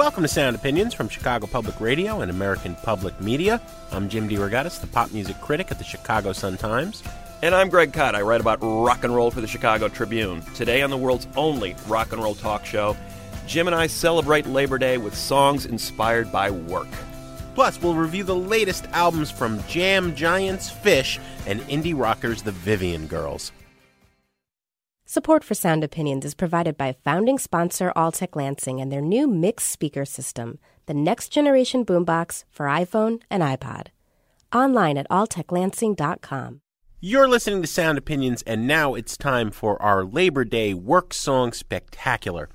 Welcome to Sound Opinions from Chicago Public Radio and American Public Media. I'm Jim DeRogatis, the pop music critic at the Chicago Sun-Times. And I'm Greg Kot. I write about rock and roll for the Chicago Tribune. Today on the world's only rock and roll talk show, Jim and I celebrate Labor Day with songs inspired by work. Plus, we'll review the latest albums from jam giants Phish and indie rockers the Vivian Girls. Support for Sound Opinions is provided by founding sponsor Altec Lansing and their new mixed speaker system, the next generation boombox for iPhone and iPod. Online at alteclansing.com. You're listening to Sound Opinions, and now it's time for our Labor Day Work Song Spectacular.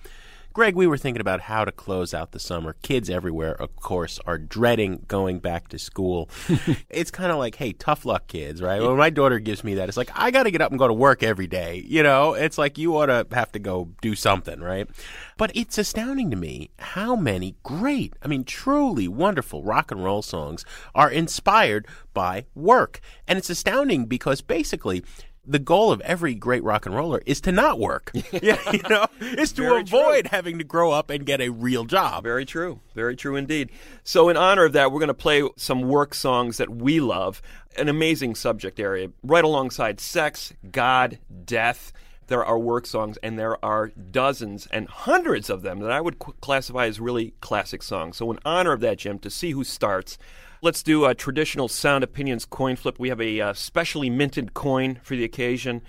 Greg, we were thinking about how to close out the summer. Kids everywhere, of course, are dreading going back to school. it's kind of like, hey, tough luck, kids, right? When my daughter gives me that, it's like, I got to get up and go to work every day. You know, it's like you ought to have to go do something, right? But it's astounding to me how many great, I mean, truly wonderful rock and roll songs are inspired by work. And it's astounding because basically, the goal of every great rock and roller is to not work. yeah, you know, is to Very avoid true. having to grow up and get a real job. Very true. Very true indeed. So, in honor of that, we're going to play some work songs that we love. An amazing subject area, right alongside sex, God, death. There are work songs, and there are dozens and hundreds of them that I would classify as really classic songs. So, in honor of that, Jim, to see who starts, let's do a traditional sound opinions coin flip. We have a uh, specially minted coin for the occasion.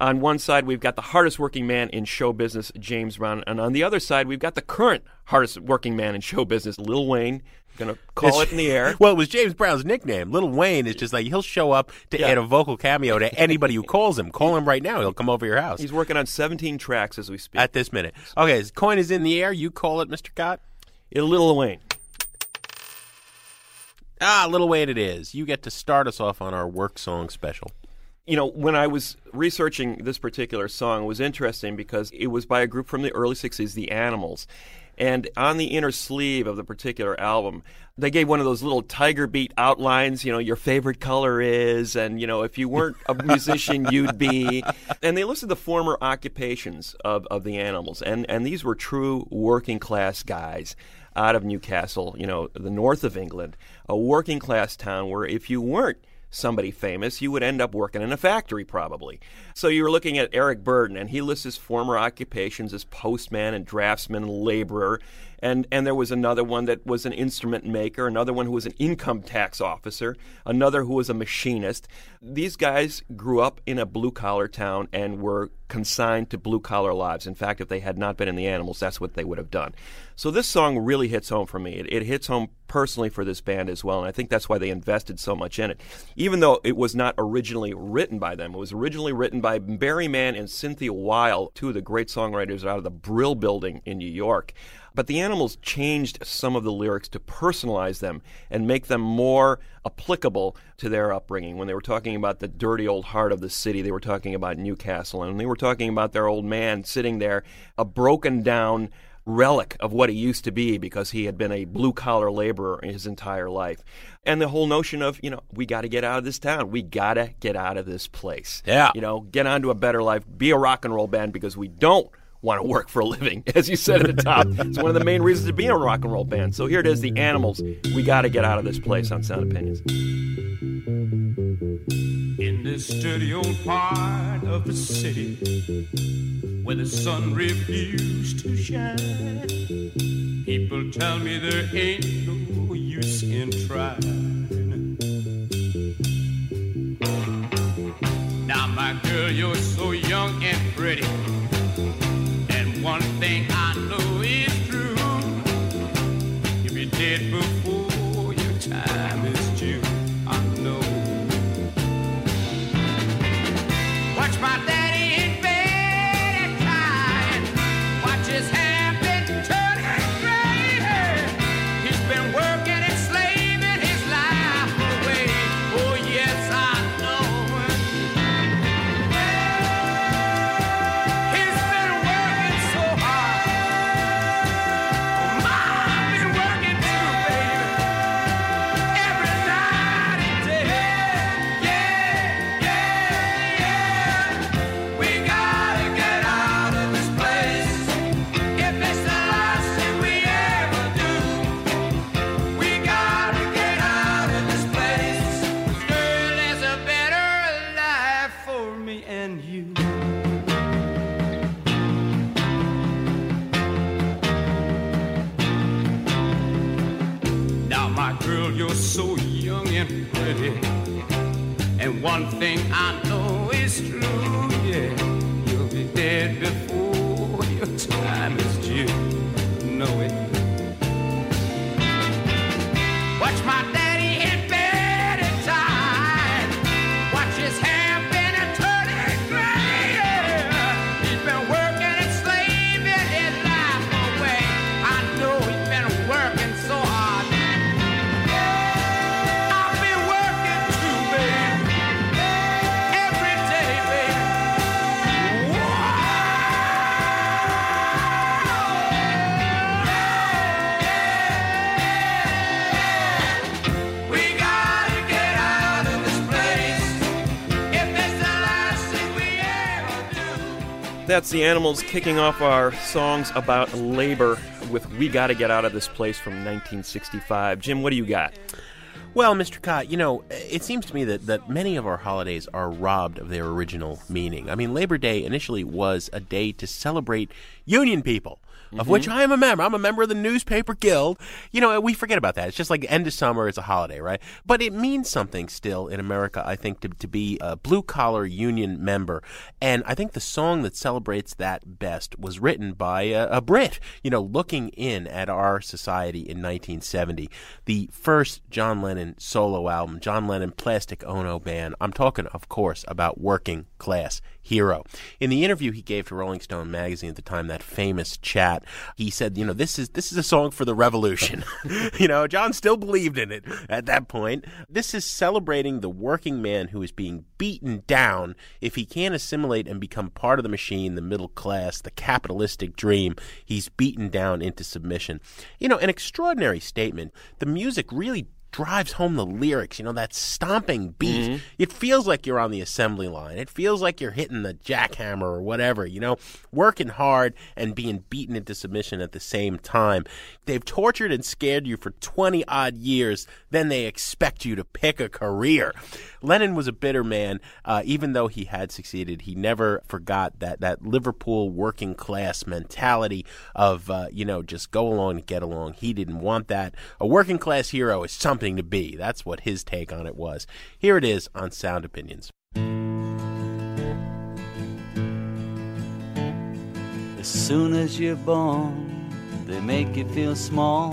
On one side, we've got the hardest working man in show business, James Brown, and on the other side, we've got the current hardest working man in show business, Lil Wayne. To call It's- it in the air. Well, it was James Brown's nickname. Little Wayne is just like he'll show up to Yeah. add a vocal cameo to anybody who calls him. Call him right now. He'll come over your house He's working on 17 tracks as we speak. at this minute. Okay, his coin is in the air. You call it, Mr. Kot. Lil Wayne. Ah, Little Wayne it is. You get to start us off on our work song special. You know, when I was researching this particular song, it was interesting because it was by a group from the early 60s, The Animals. And on the inner sleeve of the particular album, they gave one of those little tiger beat outlines, you know, your favorite color is, and, you know, if you weren't a musician, you'd be. And they listed the former occupations of, of the animals. And, and these were true working class guys out of Newcastle, you know, the north of England, a working class town where if you weren't somebody famous, you would end up working in a factory probably. So you were looking at Eric Burdon, and he lists his former occupations as postman and draftsman and laborer. And, and there was another one that was an instrument maker, another one who was an income tax officer, another who was a machinist. These guys grew up in a blue collar town and were consigned to blue collar lives. In fact, if they had not been in the animals, that's what they would have done. So this song really hits home for me. It, it, hits home personally for this band as well, and I think that's why they invested so much in it. Even though it was not originally written by them, it was originally written by Barry Mann and Cynthia Weil, two of the great songwriters out of the Brill Building in New York. But the Animals changed some of the lyrics to personalize them and make them more applicable to their upbringing. When they were talking about the dirty old heart of the city, they were talking about Newcastle, and they were talking about their old man sitting there, a broken down relic of what he used to be because he had been a blue collar laborer his entire life. And the whole notion of, you know, we got to get out of this town. We got to get out of this place. Yeah. You know, get on to a better life, be a rock and roll band because we don't want to work for a living, as you said at the top. it's one of the main reasons to be in a rock and roll band. So here it is, the Animals. We got to get out of this place on Sound Opinions. In this dirty old part of the city where the sun refused to shine, people tell me there ain't no use in trying. Now, my girl, you're so young and pretty. That's the Animals kicking off our songs about labor with We Gotta Get Out of This Place from 1965. Jim, what do you got? Well, Mr. Kot, you know, it seems to me that, that many of our holidays are robbed of their original meaning. I mean, Labor Day initially was a day to celebrate union people. Of which mm-hmm. I am a member. I'm a member of the newspaper guild. You know, we forget about that. It's just like end of summer, it's a holiday, right? But it means something still in America, I think, to, to be a blue collar union member. And I think the song that celebrates that best was written by a, a Brit, you know, looking in at our society in 1970. The first John Lennon solo album, John Lennon Plastic Ono Band. I'm talking, of course, about Working Class Hero. In the interview he gave to Rolling Stone magazine at the time, that famous chat, he said, you know, this is this is a song for the revolution. you know, John still believed in it at that point. This is celebrating the working man who is being beaten down if he can't assimilate and become part of the machine, the middle class, the capitalistic dream. He's beaten down into submission. You know, an extraordinary statement. The music really drives home the lyrics, you know, that stomping beat. Mm-hmm. It feels like you're on the assembly line. It feels like you're hitting the jackhammer or whatever, you know, working hard and being beaten into submission at the same time. They've tortured and scared you for 20 odd years, then they expect you to pick a career. Lennon was a bitter man. Uh, even though he had succeeded, he never forgot that, that Liverpool working class mentality of, uh, you know, just go along and get along. He didn't want that. A working class hero is something to be. That's what his take on it was. Here it is on Sound Opinions. As soon as you're born, they make you feel small.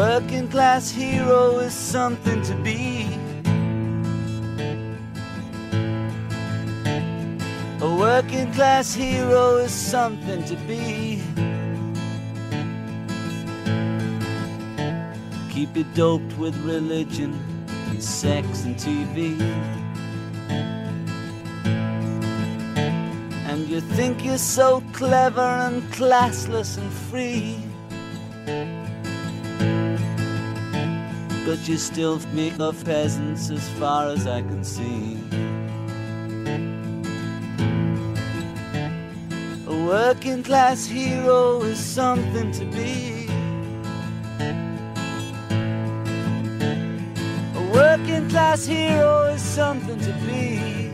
Working class hero is something to be. A working class hero is something to be. Keep you doped with religion and sex and TV. And you think you're so clever and classless and free. But you still make of peasants as far as I can see. A working class hero is something to be. A working class hero is something to be.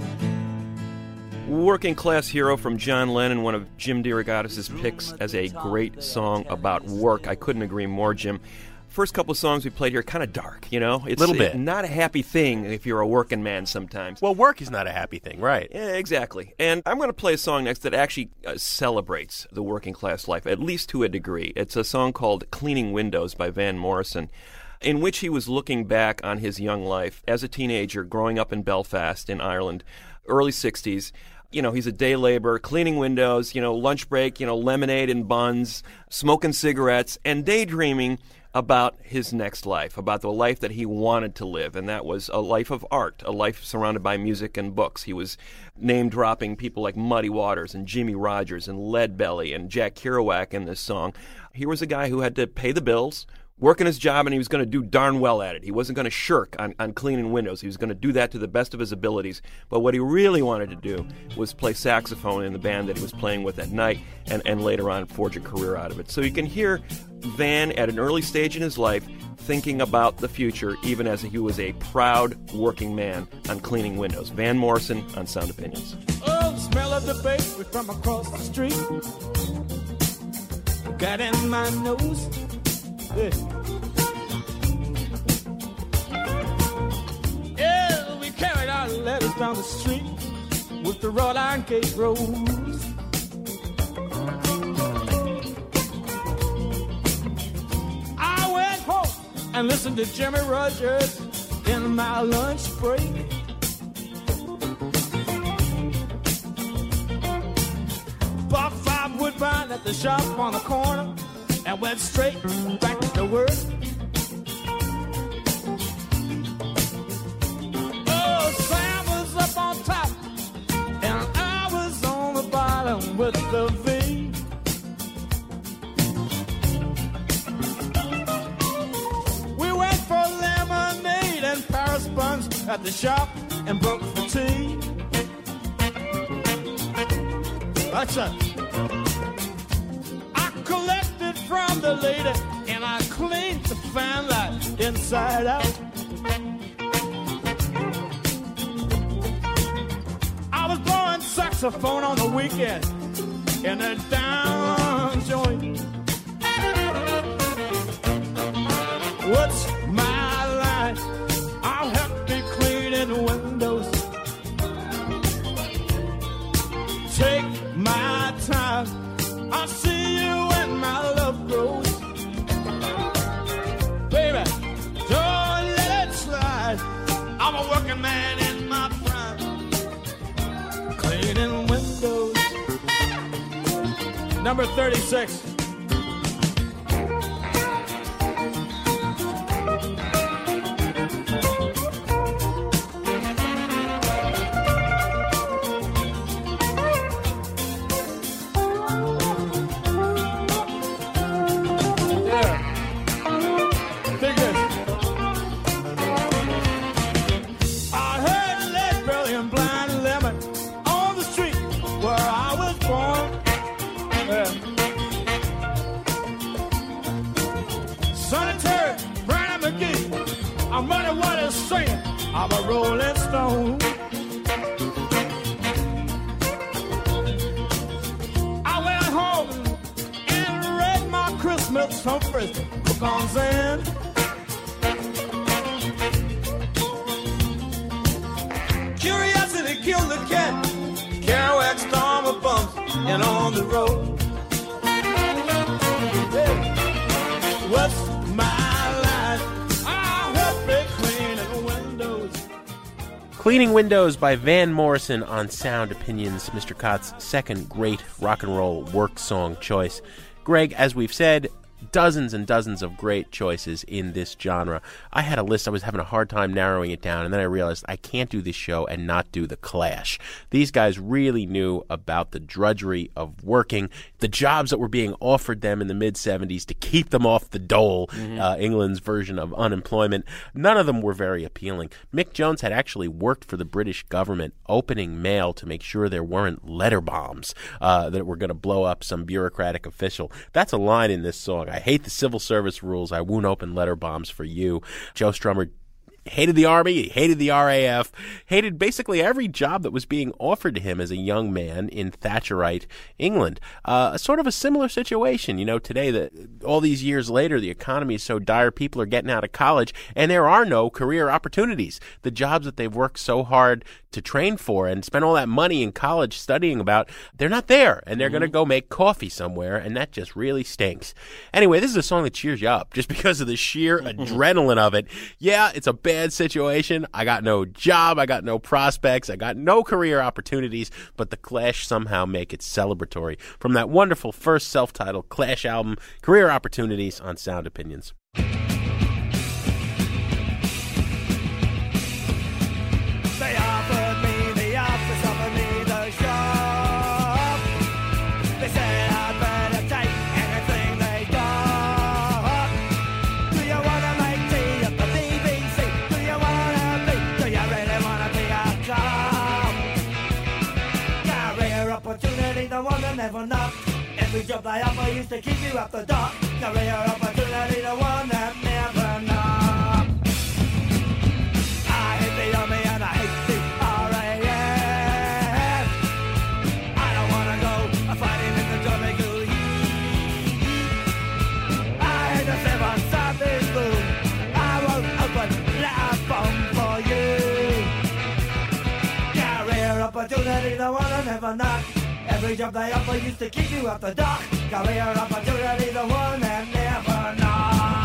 Working Class Hero from John Lennon, one of Jim DeRogatis' picks as a great song about work. I couldn't agree more, Jim. First couple of songs we played here, kind of dark, you know? It's Little bit. not a happy thing if you're a working man sometimes. Well, work is not a happy thing, right? Yeah, exactly. And I'm going to play a song next that actually uh, celebrates the working class life, at least to a degree. It's a song called Cleaning Windows by Van Morrison, in which he was looking back on his young life as a teenager growing up in Belfast in Ireland, early 60s. You know, he's a day laborer, cleaning windows, you know, lunch break, you know, lemonade and buns, smoking cigarettes, and daydreaming about his next life, about the life that he wanted to live, and that was a life of art, a life surrounded by music and books. He was name dropping people like Muddy Waters and Jimmie Rodgers and Leadbelly and Jack Kerouac in this song. Here was a guy who had to pay the bills, working his job, and he was going to do darn well at it. He wasn't going to shirk on, on cleaning windows. He was going to do that to the best of his abilities. But what he really wanted to do was play saxophone in the band that he was playing with at night and, and later on forge a career out of it. So you can hear Van at an early stage in his life thinking about the future, even as he was a proud working man on cleaning windows. Van Morrison on Sound Opinions. Oh, smell of the bakery from across the street got in my nose. Yeah. Yeah, we carried our letters down the street with the wrought iron gate rose. I went home and listened to Jimmie Rodgers in my lunch break. Bought five woodbine at the shop on the corner and went straight back to work. Oh, Sam was up on top, and I was on the bottom with the V. We went for lemonade and Paris buns at the shop and broke for tea. That's it. I collect from the lady and I cleaned the fan light inside out. I was blowing saxophone on the weekend in a down joint. What's Number 36. Cleaning Windows by Van Morrison on Sound Opinions, Mr. Kot's second great rock and roll work song choice. Greg, as we've said, dozens and dozens of great choices in this genre. I had a list, I was having a hard time narrowing it down, and then I realized I can't do this show and not do The Clash. These guys really knew about the drudgery of working, the jobs that were being offered them in the mid 70s to keep them off the dole, uh, England's version of unemployment. None of them were very appealing. Mick Jones had actually worked for the British government opening mail to make sure there weren't letter bombs uh, that were going to blow up some bureaucratic official. That's a line in this song. I hate the civil service rules. I won't open letter bombs for you. Joe Strummer hated the army, he hated the RAF, hated basically every job that was being offered to him as a young man in Thatcherite England. Uh, sort of a similar situation, you know, today that all these years later, the economy is so dire, people are getting out of college, and there are no career opportunities. The jobs that they've worked so hard to train for and spend all that money in college studying about, they're not there, and they're going to go make coffee somewhere, and that just really stinks. Anyway, this is a song that cheers you up just because of the sheer adrenaline of it. Yeah, it's a bad situation. I got no job, I got no prospects, I got no career opportunities, but the Clash somehow make it celebratory. From that wonderful first self-titled Clash album, Career Opportunities on Sound Opinions. Every job they offer used to keep you up the dock. Career opportunity, the one that never knocked. I hate the army and I hate the RAF. I don't wanna go fighting in the jungle. I hate the seven Sundays blue. I won't open that bomb for you. Career opportunity, the one I never knock. Every job they offer used to keep you up the dock. Career opportunity, the one that never knock.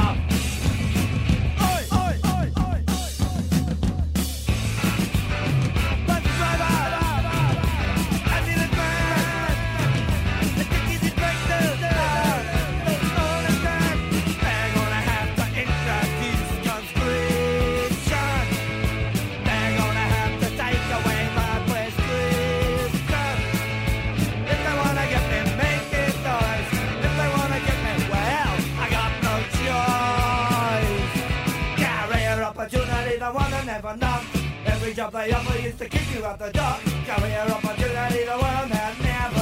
Reach up the upper used to you out the door. The world that never.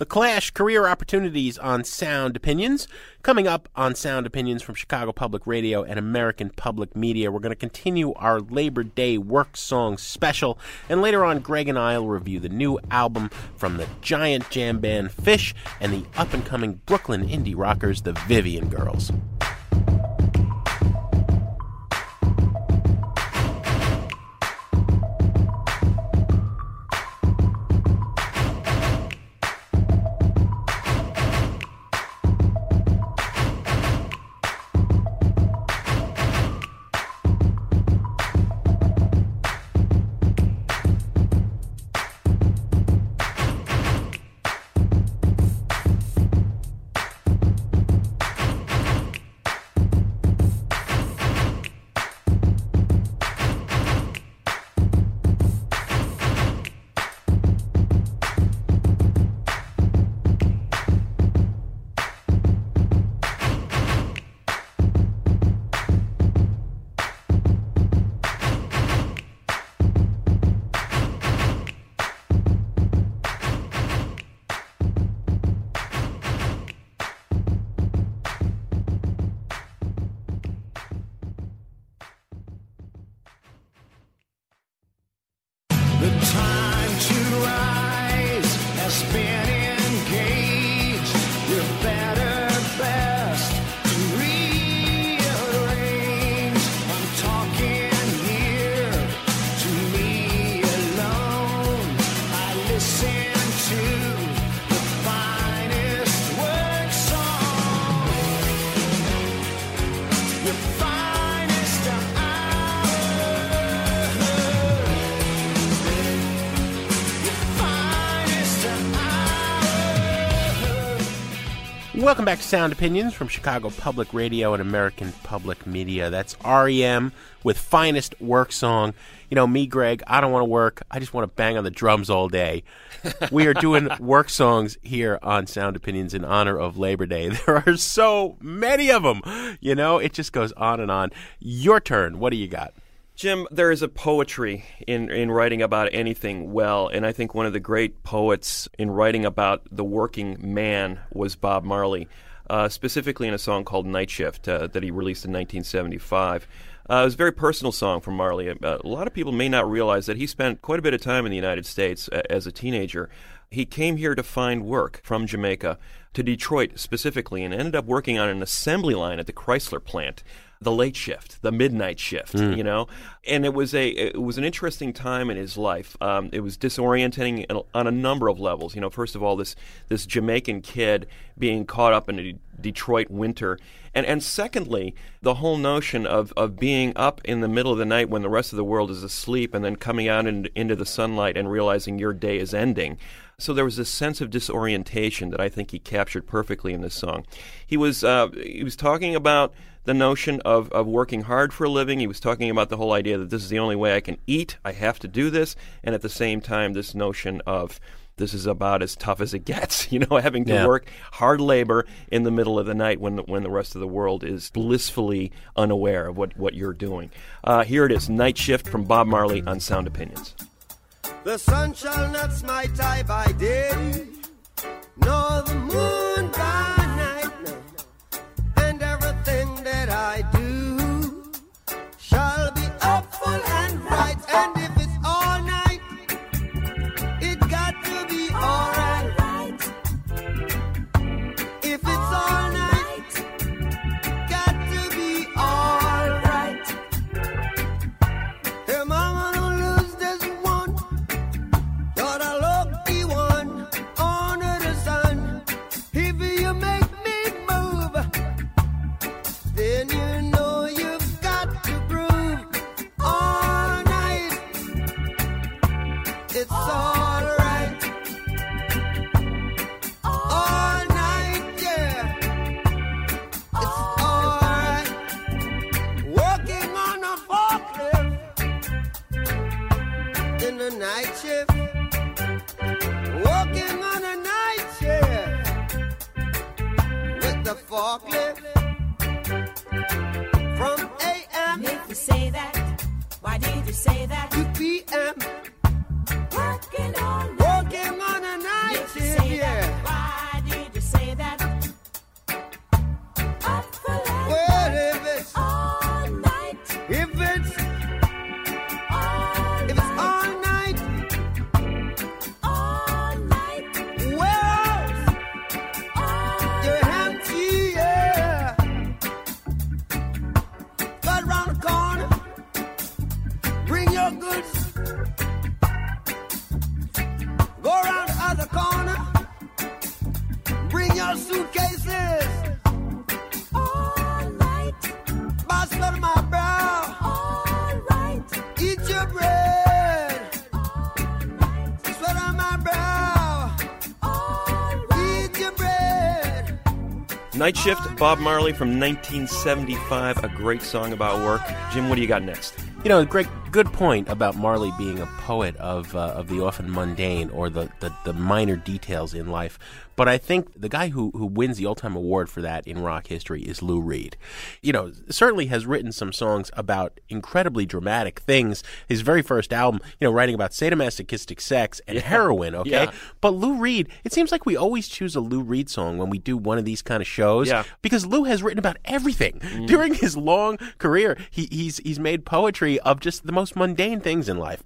The Clash career opportunities on Sound Opinions. Coming up on Sound Opinions from Chicago Public Radio and American Public Media, we're going to continue our Labor Day work song special. And later on, Greg and I will review the new album from the giant jam band Phish and the up and coming Brooklyn indie rockers, the Vivian Girls. Welcome back to Sound Opinions from Chicago Public Radio and American Public Media. That's REM with Finest Work Song. You know, me, Greg, I don't want to work. I just want to bang on the drums all day. we are doing work songs here on Sound Opinions in honor of Labor Day. There are so many of them. You know, it just goes on and on. Your turn. What do you got? Jim, there is a poetry in, in writing about anything well, and I think one of the great poets in writing about the working man was Bob Marley, uh, specifically in a song called Night Shift uh, that he released in 1975. Uh, it was a very personal song from Marley. Uh, a lot of people may not realize that he spent quite a bit of time in the United States uh, as a teenager. He came here to find work from Jamaica to Detroit specifically and ended up working on an assembly line at the Chrysler plant the late shift, the midnight shift, Mm. you know, and it was a it was an interesting time in his life. Um, it was disorienting on- on a number of levels. You know, first of all, this this Jamaican kid being caught up in a Detroit winter, and and secondly, the whole notion of of being up in the middle of the night when the rest of the world is asleep, and then coming out in, into the sunlight and realizing your day is ending. So there was this sense of disorientation that I think he captured perfectly in this song. He was uh, he was talking about the notion of, of working hard for a living. He was talking about the whole idea that this is the only way I can eat. I have to do this, and at the same time, this notion of this is about as tough as it gets. You know, having to Yeah. work hard labor in the middle of the night when the, when the rest of the world is blissfully unaware of what, what you're doing. Uh, here it is, Night Shift from Bob Marley on Sound Opinions. The sun shall not smite I by day, nor the moon by night shift. Working on a night shift with the forklift from AM. If you say that? Why did you say that? To PM. Working on. Night Shift, Bob Marley from 1975, a great song about work. Jim, what do you got next? You know, Greg, good point about Marley being a poet of uh, of the often mundane or the, the, the minor details in life. But I think the guy who, who wins the all time award for that in rock history is Lou Reed. You know, certainly has written some songs about incredibly dramatic things. His very first album, you know, writing about sadomasochistic sex and heroin, okay? Yeah. But Lou Reed, it seems like we always choose a Lou Reed song when we do one of these kind of shows. Yeah. Because Lou has written about everything. Mm. During his long career, he, he's he's made poetry of just the most mundane things in life.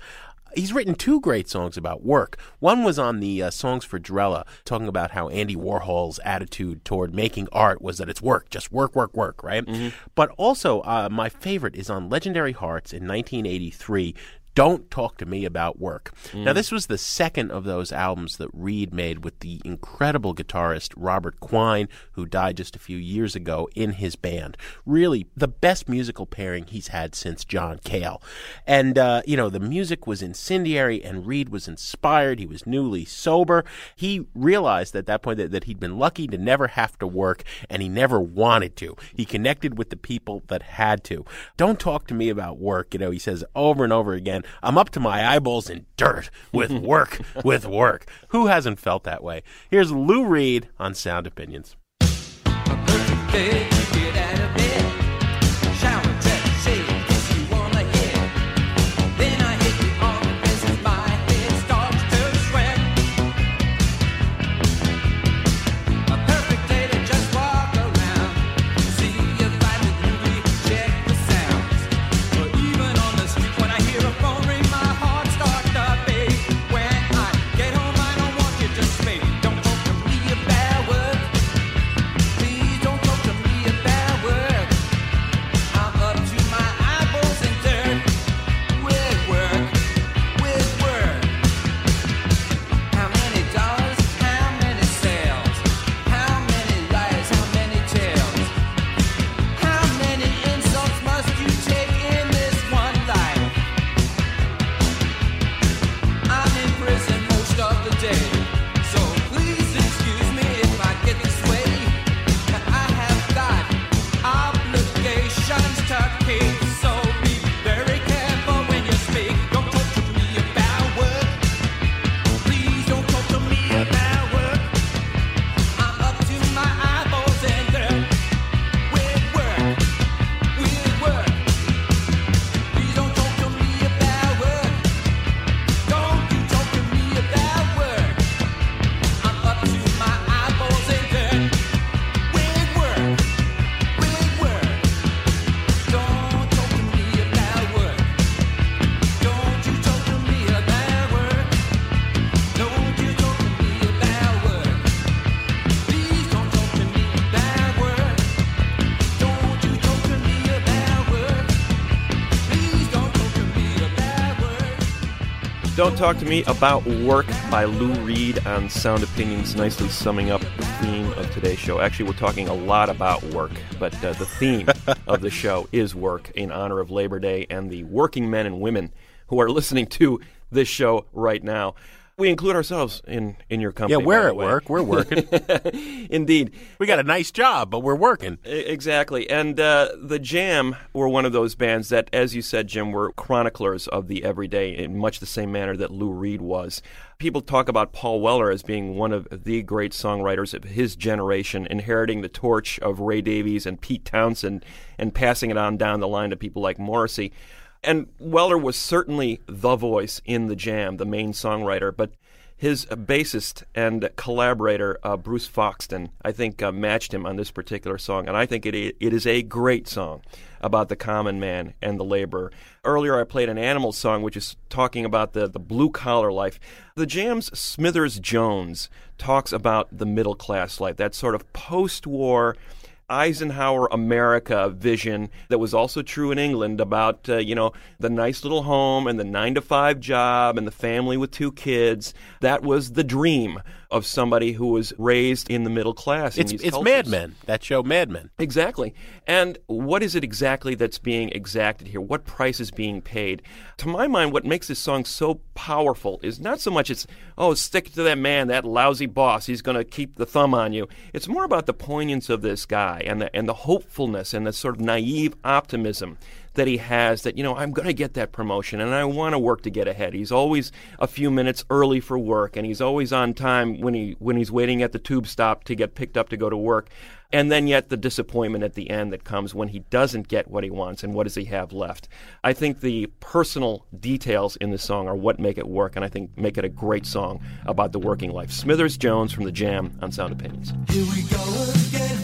He's written two great songs about work. One was on the uh, Songs for Drella, talking about how Andy Warhol's attitude toward making art was that it's work, just work, work, work, right? But also, uh, my favorite is on Legendary Hearts in 1983. Don't Talk to Me About Work. Now, this was the second of those albums that Reed made with the incredible guitarist Robert Quine, who died just a few years ago in his band. Really, the best musical pairing he's had since John Cale. And, uh, you know, the music was incendiary, and Reed was inspired. He was newly sober. He realized at that point that, that he'd been lucky to never have to work, and he never wanted to. He connected with the people that had to. Don't talk to me about work. You know, he says over and over again, I'm up to my eyeballs in dirt with work, with work. Who hasn't felt that way? Here's Lou Reed on Sound Opinions. Talk to Me About Work by Lou Reed on Sound Opinions, nicely summing up the theme of today's show. Actually, we're talking a lot about work, but uh, the theme of the show is work in honor of Labor Day and the working men and women who are listening to this show right now. We include ourselves in, in your company. Yeah, we're at way. work. We're working. Indeed. We got a nice job, but we're working. Exactly. And uh, the Jam were one of those bands that, as you said, Jim, were chroniclers of the everyday in much the same manner that Lou Reed was. People talk about Paul Weller as being one of the great songwriters of his generation, inheriting the torch of Ray Davies and Pete Townshend and passing it on down the line to people like Morrissey. And Weller was certainly the voice in the Jam, the main songwriter, but his bassist and collaborator uh, Bruce Foxton, I think, uh, matched him on this particular song, and I think it it is a great song about the common man and the laborer. Earlier, I played an animal song, which is talking about the the blue collar life. The Jam's Smithers Jones talks about the middle class life, that sort of post war. Eisenhower America vision that was also true in England about uh, you know the nice little home and the 9 to 5 job and the family with two kids that was the dream of somebody who was raised in the middle class It's it's. Mad Men. That show, Mad Men. Exactly. And what is it exactly that's being exacted here? What price is being paid? To my mind, what makes this song so powerful is not so much it's, oh, stick to that man, that lousy boss, he's going to keep the thumb on you. It's more about the poignance of this guy and the, and the hopefulness and the sort of naive optimism that he has that, you know, I'm going to get that promotion and I want to work to get ahead. He's always a few minutes early for work and he's always on time when he when he's waiting at the tube stop to get picked up to go to work. And then yet the disappointment at the end that comes when he doesn't get what he wants and what does he have left. I think the personal details in the song are what make it work and I think make it a great song about the working life. Smithers Jones from the Jam on Sound Opinions. Here we go again.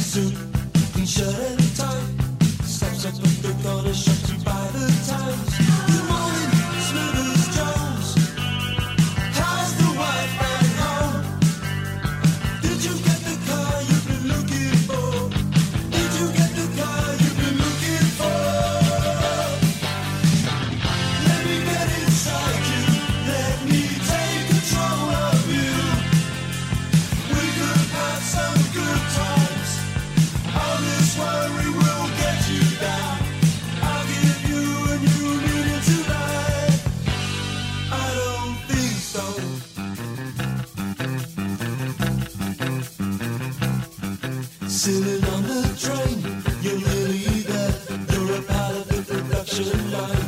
Sitting on the train, you're nearly there. You're a part of the production line.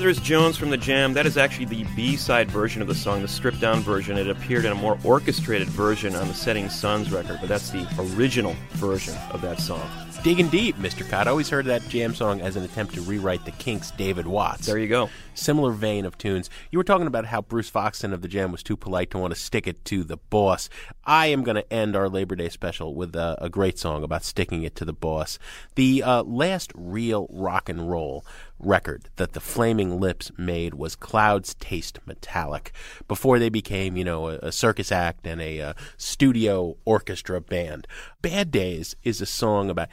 Smithers Jones from the Jam, that is actually the B side version of the song, the stripped down version. It appeared in a more orchestrated version on the Setting Sons record, but that's the original version of that song. Digging deep, Mr. Kot. I always heard that jam song as an attempt to rewrite the Kinks' David Watts. There you go. Similar vein of tunes. You were talking about how Bruce Foxton of the Jam was too polite to want to stick it to the boss. I am going to end our Labor Day special with a, a great song about sticking it to the boss. The uh, last real rock and roll record that the Flaming Lips made was Clouds Taste Metallic before they became, you know, a, a circus act and a, uh studio orchestra band. Bad Days is a song about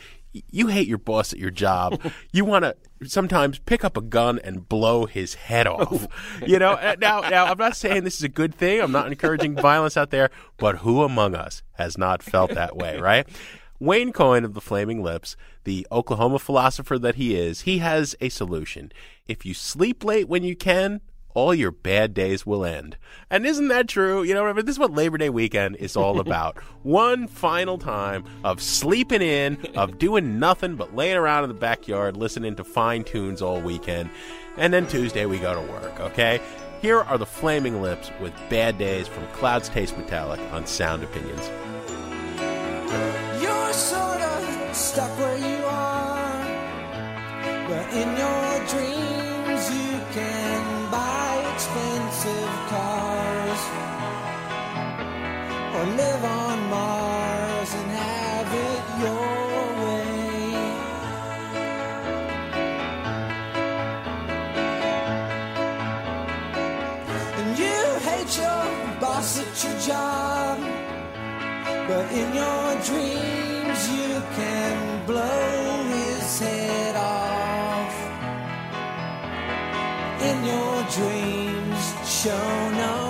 you hate your boss at your job. you want to sometimes pick up a gun and blow his head off. You know, Uh, now now I'm not saying this is a good thing. I'm not encouraging violence out there, but who among us has not felt that way, right? Wayne Coyne of the Flaming Lips, the Oklahoma philosopher that he is, he has a solution. If you sleep late when you can, all your bad days will end. And isn't that true? You know, remember, this is what Labor Day weekend is all about. One final time of sleeping in, of doing nothing but laying around in the backyard listening to fine tunes all weekend. And then Tuesday we go to work, okay? Here are the Flaming Lips with Bad Days from Clouds Taste Metallic on Sound Opinions. In your dreams you can buy expensive cars or live on Mars and have it your way. And you hate your boss at your job. But in your dreams, you can blow In your dreams, show no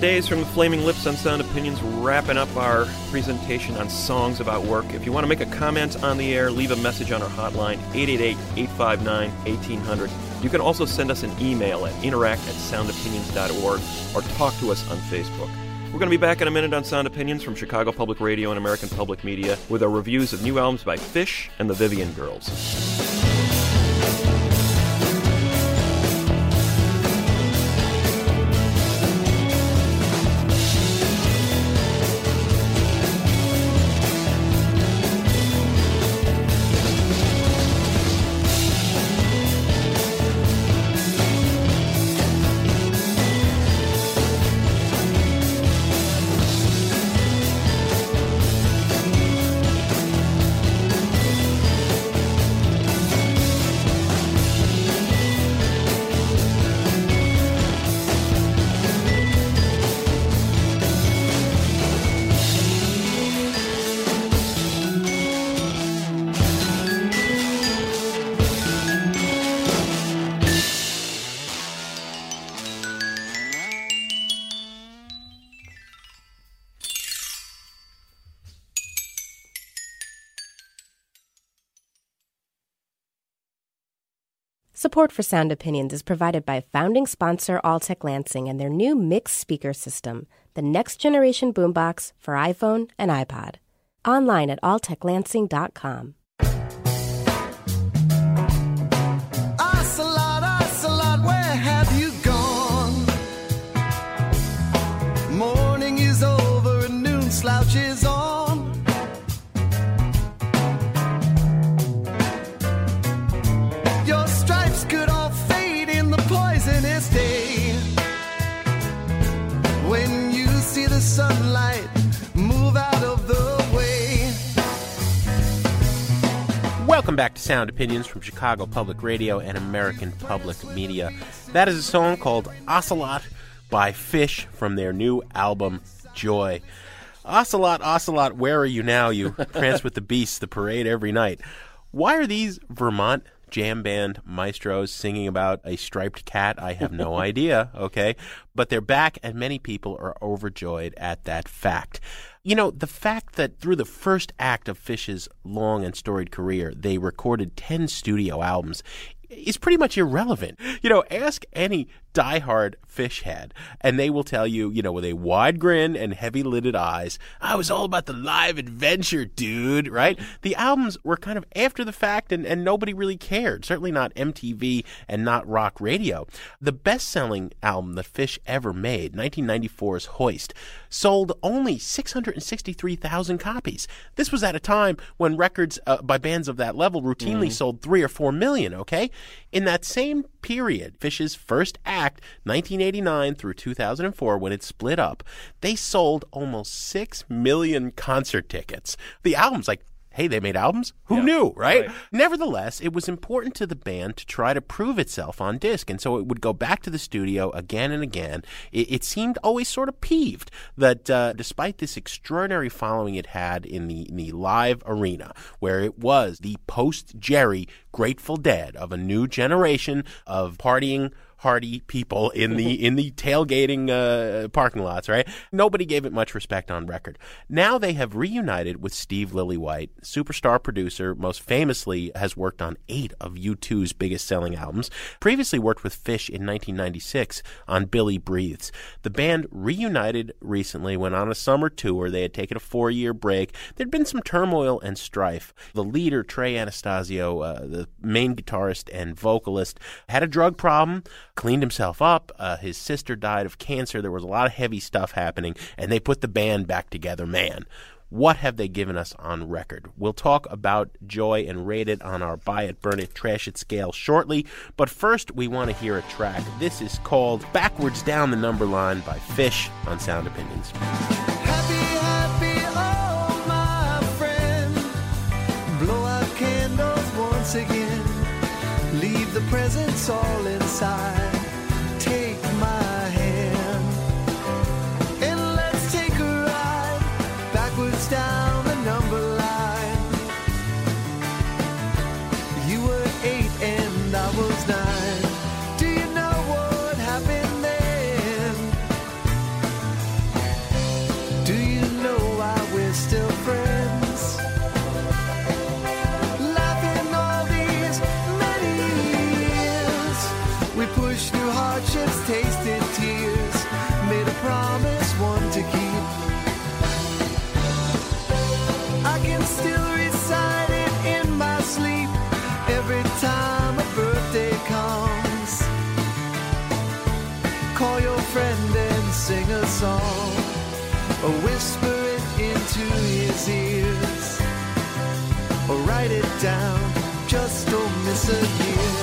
Days from the Flaming Lips on Sound Opinions, wrapping up our presentation on songs about work. If you want to make a comment on the air, leave a message on our hotline, 888 859 1800. You can also send us an email at interact at soundopinions.org or talk to us on Facebook. We're going to be back in a minute on Sound Opinions from Chicago Public Radio and American Public Media with our reviews of new albums by Phish and the Vivian Girls. Support for Sound Opinions is provided by founding sponsor Altec Lansing and their new mixed speaker system, the next generation boombox for iPhone and iPod. Online at alteclansing.com. Welcome back to Sound Opinions from Chicago Public Radio and American Public Media. That is a song called Ocelot by Phish from their new album, Joy. Ocelot, Ocelot, where are you now? You prance with the beasts, the parade every night. Why are these Vermont jam band maestros singing about a striped cat? I have no idea, okay? But they're back, and many people are overjoyed at that fact. You know, the fact that through the first act of Phish's long and storied career, they recorded 10 studio albums is pretty much irrelevant. You know, ask any diehard Phish head, and they will tell you, you know, with a wide grin and heavy lidded eyes, I was all about the live adventure, dude, right? The albums were kind of after the fact, and, and nobody really cared. Certainly not MTV and not rock radio. The best selling album that Phish ever made, 1994's Hoist, sold only 663,000 copies. This was at a time when records uh, by bands of that level routinely Mhm. sold three or four million, okay? In that same period, Phish's first act, 1989 through 2004, when it split up, they sold almost 6 million concert tickets. The album's like, hey, they made albums? Who knew, right? right. Nevertheless, it was important to the band to try to prove itself on disc, and so it would go back to the studio again and again. It, it seemed always sort of peeved that uh, despite this extraordinary following it had in the, in the live arena, where it was the post Jerry Grateful Dead of a new generation of partying hardy people in the in the tailgating uh, parking lots, right? Nobody gave it much respect on record. Now they have reunited with Steve Lillywhite, superstar producer, most famously has worked on eight of U2's biggest selling albums. Previously worked with Phish in 1996 on Billy Breathes. The band reunited recently, went on a summer tour. They had taken a four year break. There'd been some turmoil and strife. The leader, Trey Anastasio, uh, the main guitarist and vocalist, had a drug problem cleaned himself up. Uh, his sister died of cancer. There was a lot of heavy stuff happening, and they put the band back together. Man, what have they given us on record? We'll talk about Joy and rate it on our buy it, burn it, trash it scale shortly. But first, we want to hear a track. This is called Backwards Down the Number Line by Phish on Sound Opinions. happy, oh candles once again. Leave the presents all inside. Down. Just don't miss a year.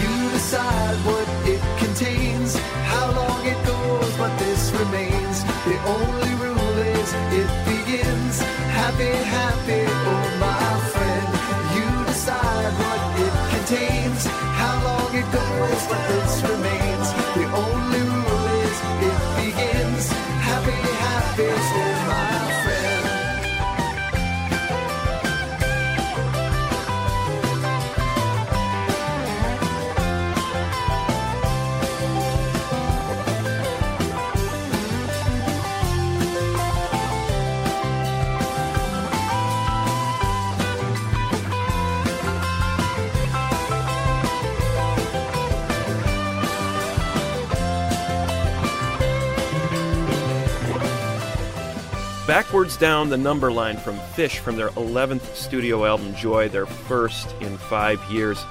You decide what it contains, how long it goes, but this remains. The only rule is it begins. Happy, happy, oh my friend. You decide what it contains, how long it goes, but this remains. Backwards Down the Number Line from Phish from their 11th studio album Joy, their first in five years.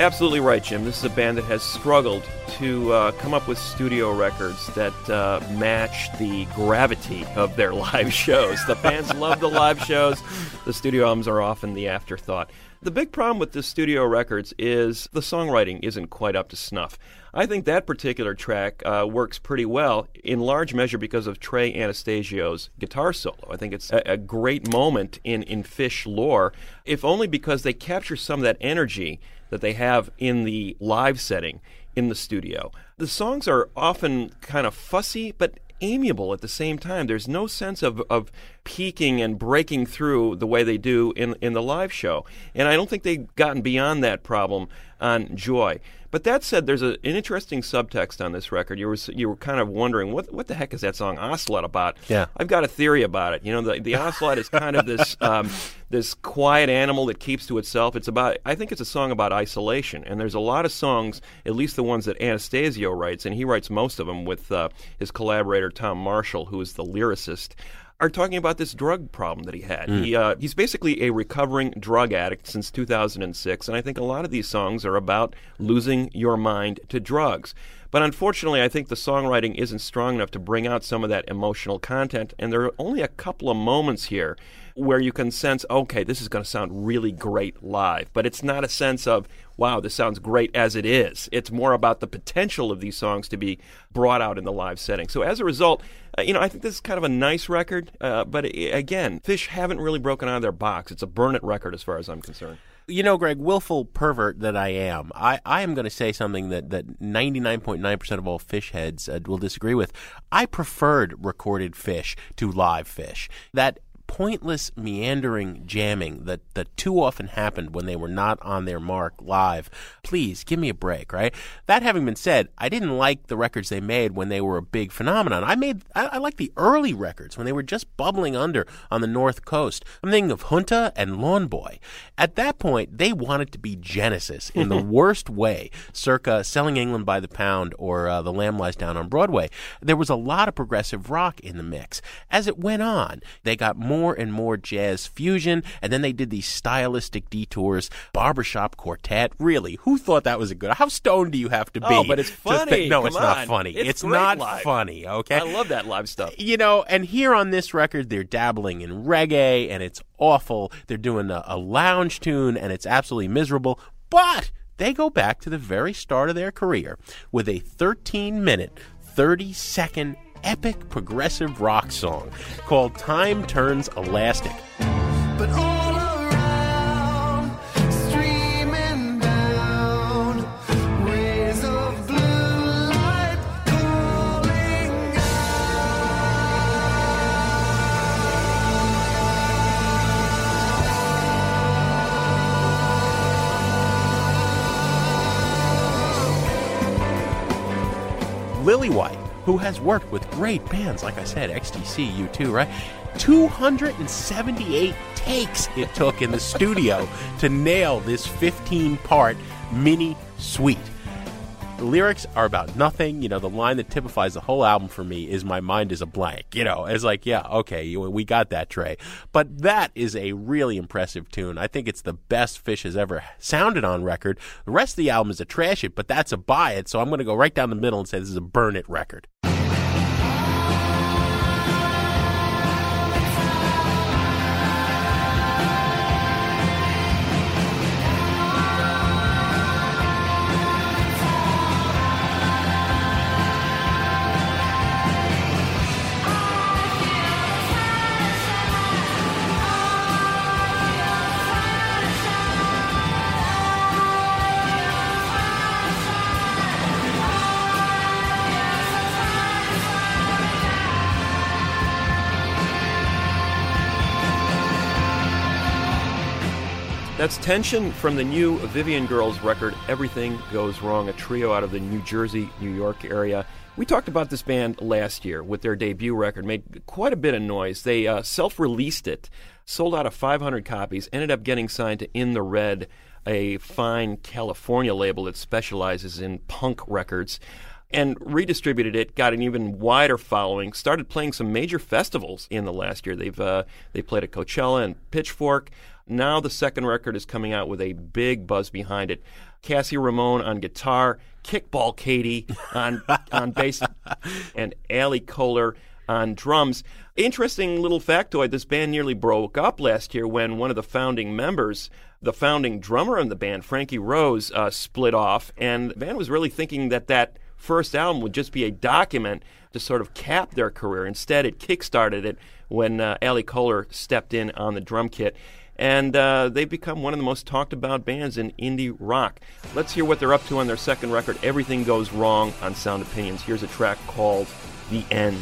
Absolutely right, Jim. This is a band that has struggled to uh, come up with studio records that uh, match the gravity of their live shows. The fans love the live shows, the studio albums are often the afterthought. The big problem with the studio records is the songwriting isn't quite up to snuff. I think that particular track uh, works pretty well, in large measure because of Trey Anastasio's guitar solo. I think it's a, a great moment in, in Phish lore, if only because they capture some of that energy that they have in the live setting in the studio. The songs are often kind of fussy, but amiable at the same time. There's no sense of, of peaking and breaking through the way they do in, in the live show. And I don't think they've gotten beyond that problem on Joy. But that said, there's a, an interesting subtext on this record. You were you were kind of wondering what what the heck is that song Ocelot about? Yeah. I've got a theory about it. You know, the the Ocelot is kind of this um, this quiet animal that keeps to itself. It's about I think it's a song about isolation. And there's a lot of songs, at least the ones that Anastasio writes, and he writes most of them with uh, his collaborator Tom Marshall, who is the lyricist are talking about this drug problem that he had. Mm. He, uh, he's basically a recovering drug addict since 2006, and I think a lot of these songs are about losing your mind to drugs. But unfortunately, I think the songwriting isn't strong enough to bring out some of that emotional content, and there are only a couple of moments here where you can sense, okay, this is going to sound really great live. But it's not a sense of, wow, this sounds great as it is. It's more about the potential of these songs to be brought out in the live setting. So as a result, uh, you know, I think this is kind of a nice record. Uh, but again, Phish haven't really broken out of their box. It's a burn it record as far as I'm concerned. You know, Greg, willful pervert that I am, I, I am going to say something that, that 99.9% of all Phish heads uh, will disagree with. I preferred recorded Phish to live Phish. That pointless meandering jamming that, that too often happened when they were not on their mark live. Please give me a break, right? That having been said, I didn't like the records they made when they were a big phenomenon. I made I, I like the early records when they were just bubbling under on the North Coast. I'm thinking of Junta and Lawn Boy. At that point, they wanted to be Genesis in the worst way, circa Selling England by the Pound or uh, The Lamb Lies Down on Broadway. There was a lot of progressive rock in the mix. As it went on, they got more and more jazz fusion, and then they did these stylistic detours. Barbershop Quartet, really? Who thought that was a good? How stoned do you have to be? Oh, but it's funny. no, Come it's not on. funny. It's great not live. funny. Okay, I love that live stuff. you know, and here on this record, they're dabbling in reggae, and it's awful. They're doing a, a lounge tune, and it's absolutely miserable. But they go back to the very start of their career with a 13 minute, 30 second epic progressive rock song called Time Turns Elastic. But all around, streaming down, rays of blue light calling Lillywhite, who has worked with great bands, like I said, XTC, U2, right? 278 takes it took in the studio to nail this 15 part mini suite. The lyrics are about nothing. You know, the line that typifies the whole album for me is "My mind is a blank." You know, it's like, yeah, okay, we got that, Trey. But that is a really impressive tune. I think it's the best Phish has ever sounded on record. The rest of the album is a trash it, but that's a buy it. So I'm going to go right down the middle and say this is a burn it record. That's tension from the new Vivian Girls record, Everything Goes Wrong, a trio out of the New Jersey, New York area. We talked about this band last year with their debut record, made quite a bit of noise. They uh, self released it, sold out of 500 copies, ended up getting signed to In the Red, a fine California label that specializes in punk records and redistributed it, got an even wider following, started playing some major festivals in the last year. They've uh, they played at Coachella and Pitchfork. Now the second record is coming out with a big buzz behind it. Cassie Ramone on guitar, Kickball Katie on on bass, and Ali Koehler on drums. Interesting little factoid: this band nearly broke up last year when one of the founding members the founding drummer in the band, Frankie Rose, uh, split off, and the band was really thinking that that first album would just be a document to sort of cap their career. Instead, it kickstarted it when uh, Ali Koehler stepped in on the drum kit. And uh, they've become one of the most talked about bands in indie rock. Let's hear what they're up to on their second record, Everything Goes Wrong, on Sound Opinions. Here's a track called The End.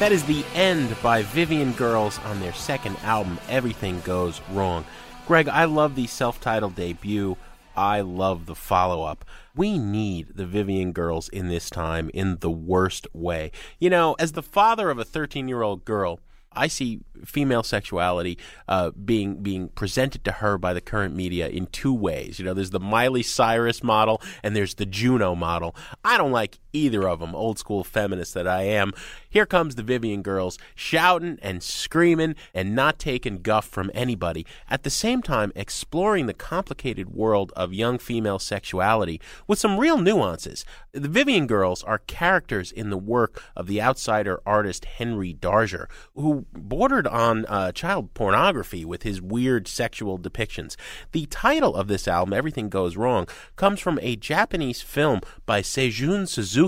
That is The End by Vivian Girls on their second album, Everything Goes Wrong. Greg, I love the self titled debut. I love the follow up. We need the Vivian girls in this time in the worst way. You know, as the father of a 13 year old girl, I see female sexuality uh, being being presented to her by the current media in two ways. You know, there's the Miley Cyrus model and there's the Juno model. I don't like either of them, old school feminist that I am. Here comes the Vivian girls shouting and screaming and not taking guff from anybody. At the same time, exploring the complicated world of young female sexuality with some real nuances. The Vivian girls are characters in the work of the outsider artist Henry Darger, who bordered on uh, child pornography with his weird sexual depictions. The title of this album, Everything Goes Wrong, comes from a Japanese film by Seijun Suzuki,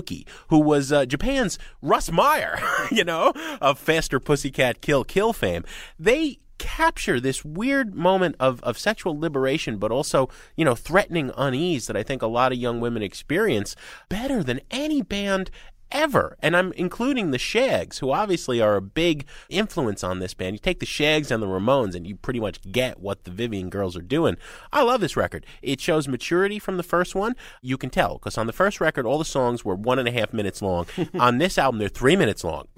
who was uh, Japan's Russ Meyer, you know, of Faster Pussycat Kill Kill fame. They capture this weird moment of, of sexual liberation, but also, you know, threatening unease that I think a lot of young women experience better than any band ever. And I'm including the Shags, who obviously are a big influence on this band. You take the Shags and the Ramones, and you pretty much get what the Vivian girls are doing. I love this record. It shows maturity from the first one. You can tell, because on the first record, all the songs were one and a half minutes long. on this album, they're three minutes long.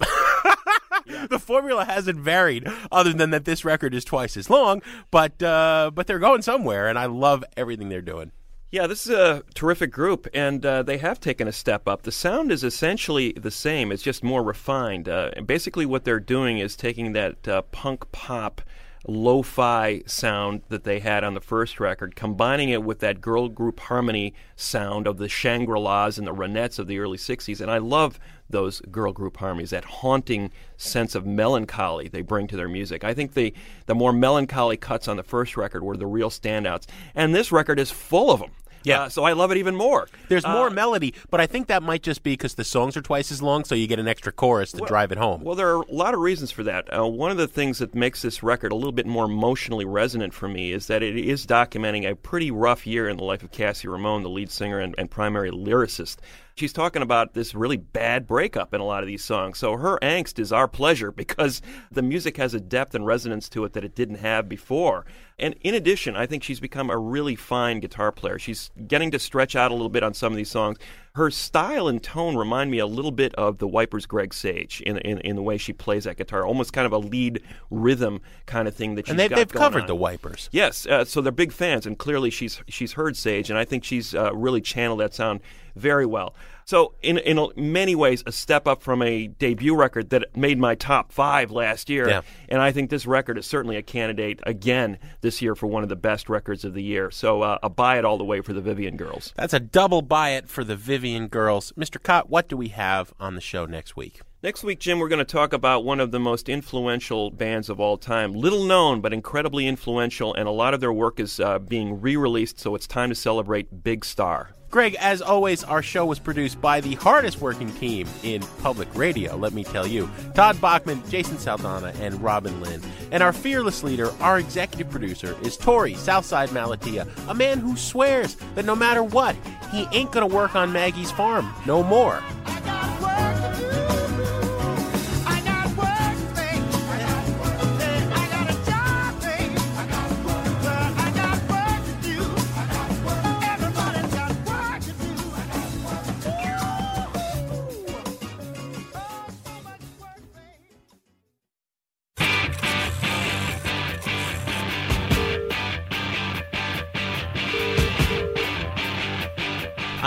The formula hasn't varied, other than that this record is twice as long. But uh, but they're going somewhere, and I love everything they're doing. Yeah, this is a terrific group, and uh, they have taken a step up. The sound is essentially the same, it's just more refined. Uh, basically, what they're doing is taking that uh, punk pop lo fi sound that they had on the first record, combining it with that girl group harmony sound of the Shangri La's and the Ronettes of the early 60s. And I love those girl group harmonies, that haunting sense of melancholy they bring to their music. I think the, the more melancholy cuts on the first record were the real standouts. And this record is full of them. Yeah. Uh, so I love it even more. There's more Uh, melody, but I think that might just be because the songs are twice as long, so you get an extra chorus to drive it home. Well, there are a lot of reasons for that. Uh, one of the things that makes this record a little bit more emotionally resonant for me is that it is documenting a pretty rough year in the life of Cassie Ramone, the lead singer and, and primary lyricist. She's talking about this really bad breakup in a lot of these songs. So her angst is our pleasure because the music has a depth and resonance to it that it didn't have before. And in addition, I think she's become a really fine guitar player. She's getting to stretch out a little bit on some of these songs. Her style and tone remind me a little bit of the Wipers' Greg Sage in, in, in the way she plays that guitar, almost kind of a lead rhythm kind of thing that she's And they, got they've covered on. the Wipers. Yes, uh, so they're big fans, and clearly she's she's heard Sage, and I think she's uh, really channeled that sound very well. So, in in many ways, a step up from a debut record that made my top five last year, Yeah. and I think this record is certainly a candidate again this year for one of the best records of the year. So, uh, a buy it all the way for the Vivian Girls. That's a double buy it for the Vivian girls. Mr. Kot, what do we have on the show next week? Next week, Jim, we're going to talk about one of the most influential bands of all time. Little known, but incredibly influential, and a lot of their work is uh, being re released, so it's time to celebrate Big Star. Greg, as always, our show was produced by the hardest working team in public radio, let me tell you. Todd Bachman, Jason Saldanha, and Robin Linn. And our fearless leader, our executive producer, is Torey Southside Malatia, a man who swears that no matter what, he ain't gonna work on Maggie's farm no more.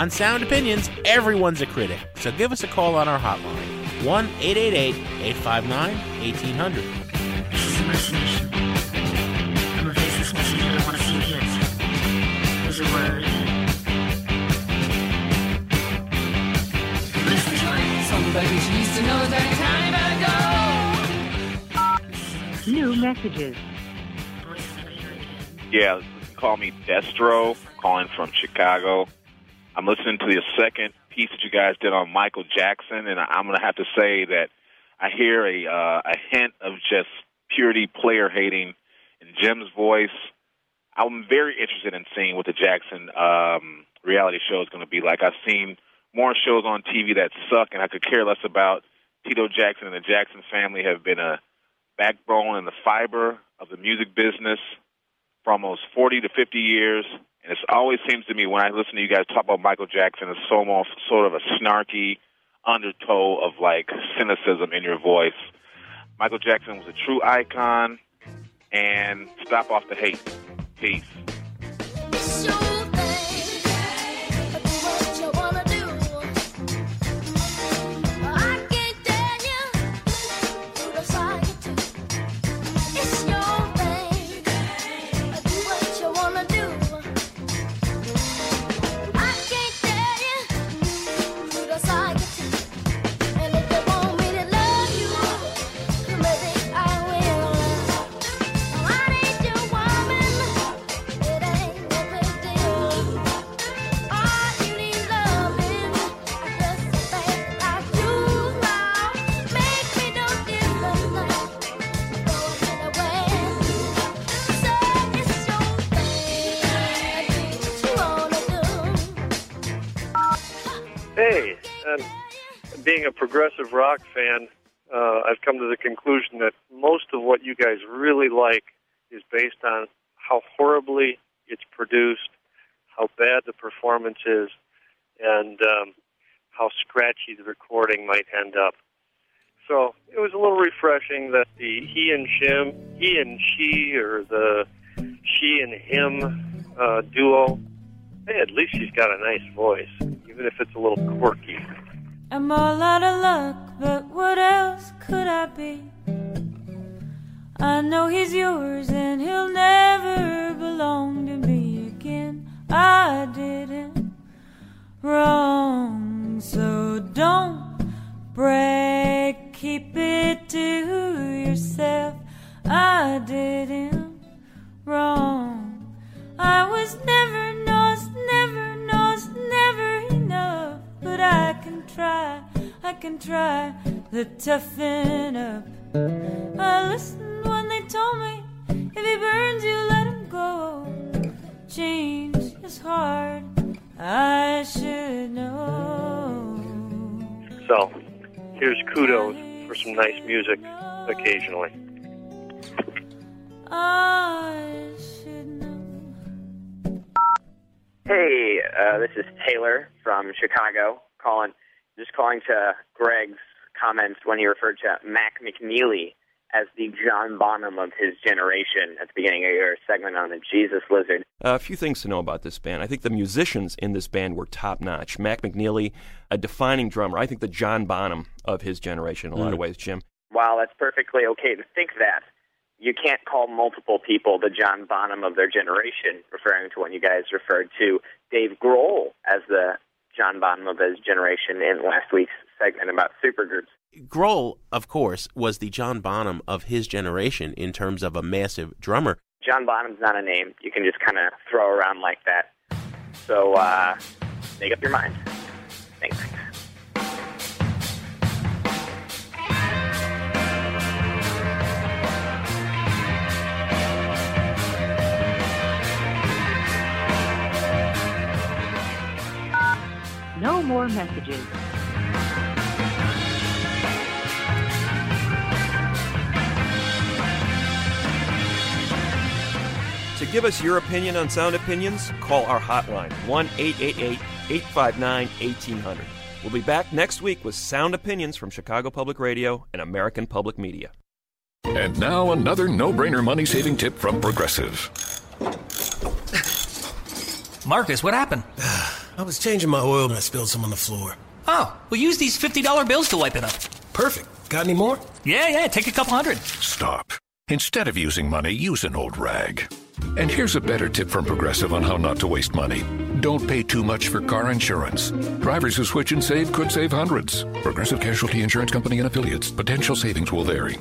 On Sound Opinions, everyone's a critic, so give us a call on our hotline 1 888 859 1800. This is impersonation. I'm a faceless messenger. I want to see it a word. Listen to it. Somebody needs to know that time New messages. Yeah, call me Destro, calling from Chicago. I'm listening to the second piece that you guys did on Michael Jackson, and I'm going to have to say that I hear a uh, a hint of just purity player hating in Jim's voice. I'm very interested in seeing what the Jackson um, reality show is going to be like. I've seen more shows on TV that suck, and I could care less about Tito Jackson and the Jackson family have been a backbone and the fiber of the music business for almost 40 to 50 years. And it always seems to me when I listen to you guys talk about Michael Jackson, it's so almost sort of a snarky undertow of like cynicism in your voice. Michael Jackson was a true icon, and stop off the hate. Peace. Being a progressive rock fan, uh, I've come to the conclusion that most of what you guys really like is based on how horribly it's produced, how bad the performance is, and um, how scratchy the recording might end up. So it was a little refreshing that the he and shim, he and she, or the she and him uh, duo. Hey, at least she's got a nice voice, even if it's a little quirky. I'm all out of luck, but what else could I be? I know he's yours and he'll never belong to me again. I did him wrong, so don't brag, keep it to yourself. I did him wrong. I was never knows, never knows, never enough. But I can try, I can try to toughen up. I listened when they told me if he burns you, let him go. Change is hard, I should know. So here's kudos for some nice music occasionally. I uh, this is Taylor from Chicago calling. Just calling to Greg's comments when he referred to Mac McNeilly as the John Bonham of his generation at the beginning of your segment on the Jesus Lizard. Uh, a few things to know about this band. I think the musicians in this band were top notch. Mac McNeilly, a defining drummer. I think the John Bonham of his generation in a lot of Mm. ways, Jim. While that's perfectly okay to think that, you can't call multiple people the John Bonham of their generation, referring to when you guys referred to Dave Grohl as the John Bonham of his generation in last week's segment about supergroups. Grohl, of course, was the John Bonham of his generation in terms of a massive drummer. John Bonham's not a name you can just kind of throw around like that. So uh, make up your mind. Thanks. No more messages. To give us your opinion on Sound Opinions, call our hotline 1 888 859 1800. We'll be back next week with Sound Opinions from Chicago Public Radio and American Public Media. And now another no-brainer money-saving tip from Progressive. Marcus, what happened? I was changing my oil and I spilled some on the floor. Oh, well, use these $50 bills to wipe it up. Perfect. Got any more? Yeah, yeah, take a couple hundred. Stop. Instead of using money, use an old rag. And here's a better tip from Progressive on how not to waste money. Don't pay too much for car insurance. Drivers who switch and save could save hundreds. Progressive Casualty Insurance Company and affiliates. Potential savings will vary.